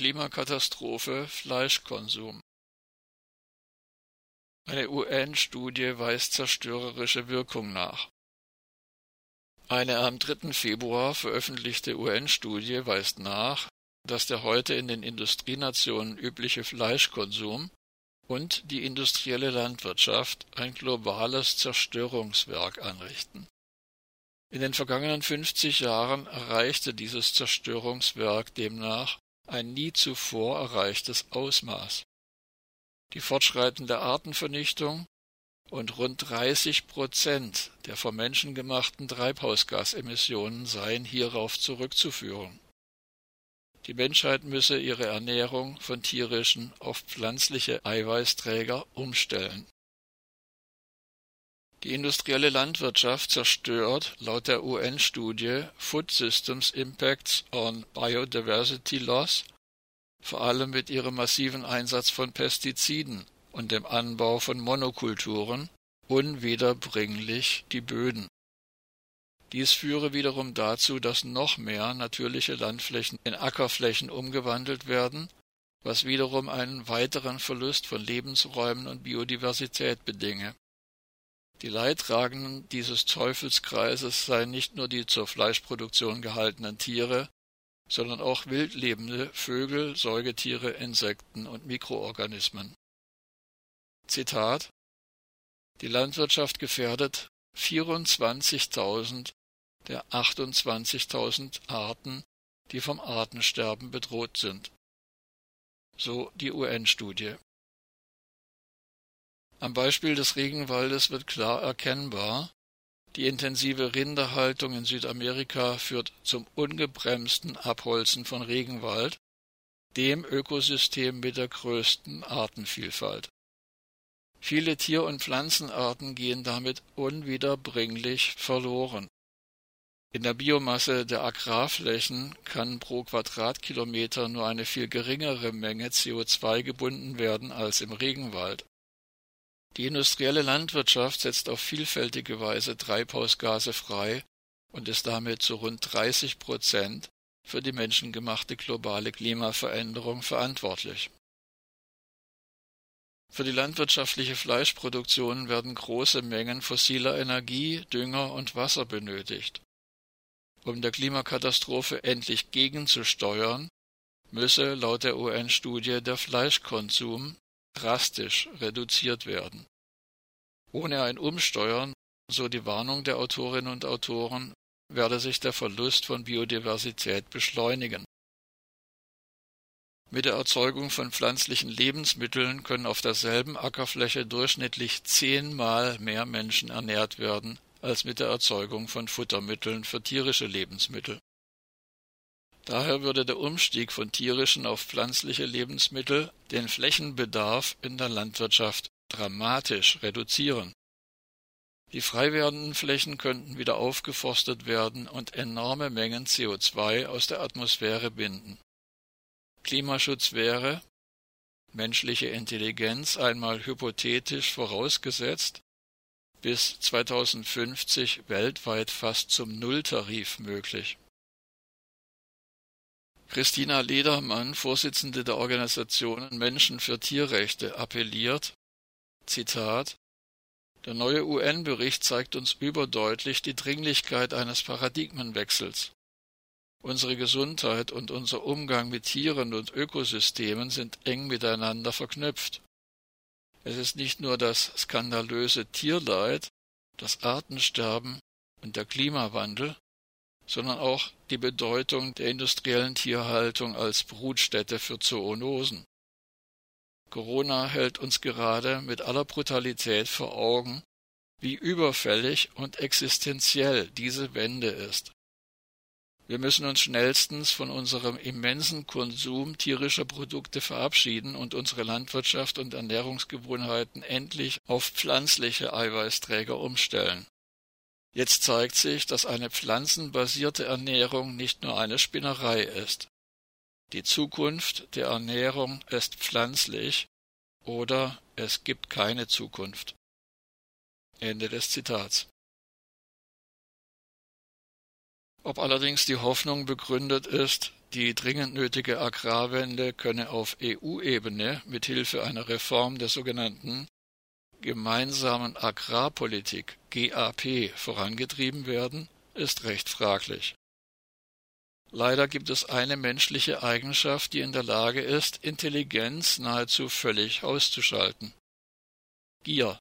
Klimakatastrophe Fleischkonsum. Eine UN-Studie weist zerstörerische Wirkung nach. Eine am 3. Februar veröffentlichte UN-Studie weist nach, dass der heute in den Industrienationen übliche Fleischkonsum und die industrielle Landwirtschaft ein globales Zerstörungswerk anrichten. In den vergangenen 50 Jahren erreichte dieses Zerstörungswerk demnach ein nie zuvor erreichtes Ausmaß. Die fortschreitende Artenvernichtung und rund 30 Prozent der vom Menschen gemachten Treibhausgasemissionen seien hierauf zurückzuführen. Die Menschheit müsse ihre Ernährung von tierischen auf pflanzliche Eiweißträger umstellen. Die industrielle Landwirtschaft zerstört laut der UN-Studie Food Systems Impacts on Biodiversity Loss vor allem mit ihrem massiven Einsatz von Pestiziden und dem Anbau von Monokulturen unwiederbringlich die Böden. Dies führe wiederum dazu, dass noch mehr natürliche Landflächen in Ackerflächen umgewandelt werden, was wiederum einen weiteren Verlust von Lebensräumen und Biodiversität bedinge. Die Leidtragenden dieses Teufelskreises seien nicht nur die zur Fleischproduktion gehaltenen Tiere, sondern auch wildlebende Vögel, Säugetiere, Insekten und Mikroorganismen. Zitat Die Landwirtschaft gefährdet 24.000 der 28.000 Arten, die vom Artensterben bedroht sind. So die UN-Studie. Am Beispiel des Regenwaldes wird klar erkennbar, die intensive Rinderhaltung in Südamerika führt zum ungebremsten Abholzen von Regenwald, dem Ökosystem mit der größten Artenvielfalt. Viele Tier- und Pflanzenarten gehen damit unwiederbringlich verloren. In der Biomasse der Agrarflächen kann pro Quadratkilometer nur eine viel geringere Menge CO2 gebunden werden als im Regenwald. Die industrielle Landwirtschaft setzt auf vielfältige Weise Treibhausgase frei und ist damit zu rund 30 Prozent für die menschengemachte globale Klimaveränderung verantwortlich. Für die landwirtschaftliche Fleischproduktion werden große Mengen fossiler Energie, Dünger und Wasser benötigt. Um der Klimakatastrophe endlich gegenzusteuern, müsse laut der UN-Studie der Fleischkonsum drastisch reduziert werden. Ohne ein Umsteuern, so die Warnung der Autorinnen und Autoren, werde sich der Verlust von Biodiversität beschleunigen. Mit der Erzeugung von pflanzlichen Lebensmitteln können auf derselben Ackerfläche durchschnittlich zehnmal mehr Menschen ernährt werden als mit der Erzeugung von Futtermitteln für tierische Lebensmittel. Daher würde der Umstieg von tierischen auf pflanzliche Lebensmittel den Flächenbedarf in der Landwirtschaft dramatisch reduzieren. Die frei werdenden Flächen könnten wieder aufgeforstet werden und enorme Mengen CO2 aus der Atmosphäre binden. Klimaschutz wäre, menschliche Intelligenz einmal hypothetisch vorausgesetzt, bis 2050 weltweit fast zum Nulltarif möglich. Christina Ledermann, Vorsitzende der Organisation Menschen für Tierrechte, appelliert, Zitat, der neue UN-Bericht zeigt uns überdeutlich die Dringlichkeit eines Paradigmenwechsels. Unsere Gesundheit und unser Umgang mit Tieren und Ökosystemen sind eng miteinander verknüpft. Es ist nicht nur das skandalöse Tierleid, das Artensterben und der Klimawandel, sondern auch die Bedeutung der industriellen Tierhaltung als Brutstätte für Zoonosen. Corona hält uns gerade mit aller Brutalität vor Augen, wie überfällig und existenziell diese Wende ist. Wir müssen uns schnellstens von unserem immensen Konsum tierischer Produkte verabschieden und unsere Landwirtschaft und Ernährungsgewohnheiten endlich auf pflanzliche Eiweißträger umstellen. Jetzt zeigt sich, dass eine pflanzenbasierte Ernährung nicht nur eine Spinnerei ist. Die Zukunft der Ernährung ist pflanzlich oder es gibt keine Zukunft. Ende des Zitats. Ob allerdings die Hoffnung begründet ist, die dringend nötige Agrarwende könne auf EU-Ebene mit Hilfe einer Reform der sogenannten gemeinsamen Agrarpolitik GAP vorangetrieben werden, ist recht fraglich. Leider gibt es eine menschliche Eigenschaft, die in der Lage ist, Intelligenz nahezu völlig auszuschalten. Gier.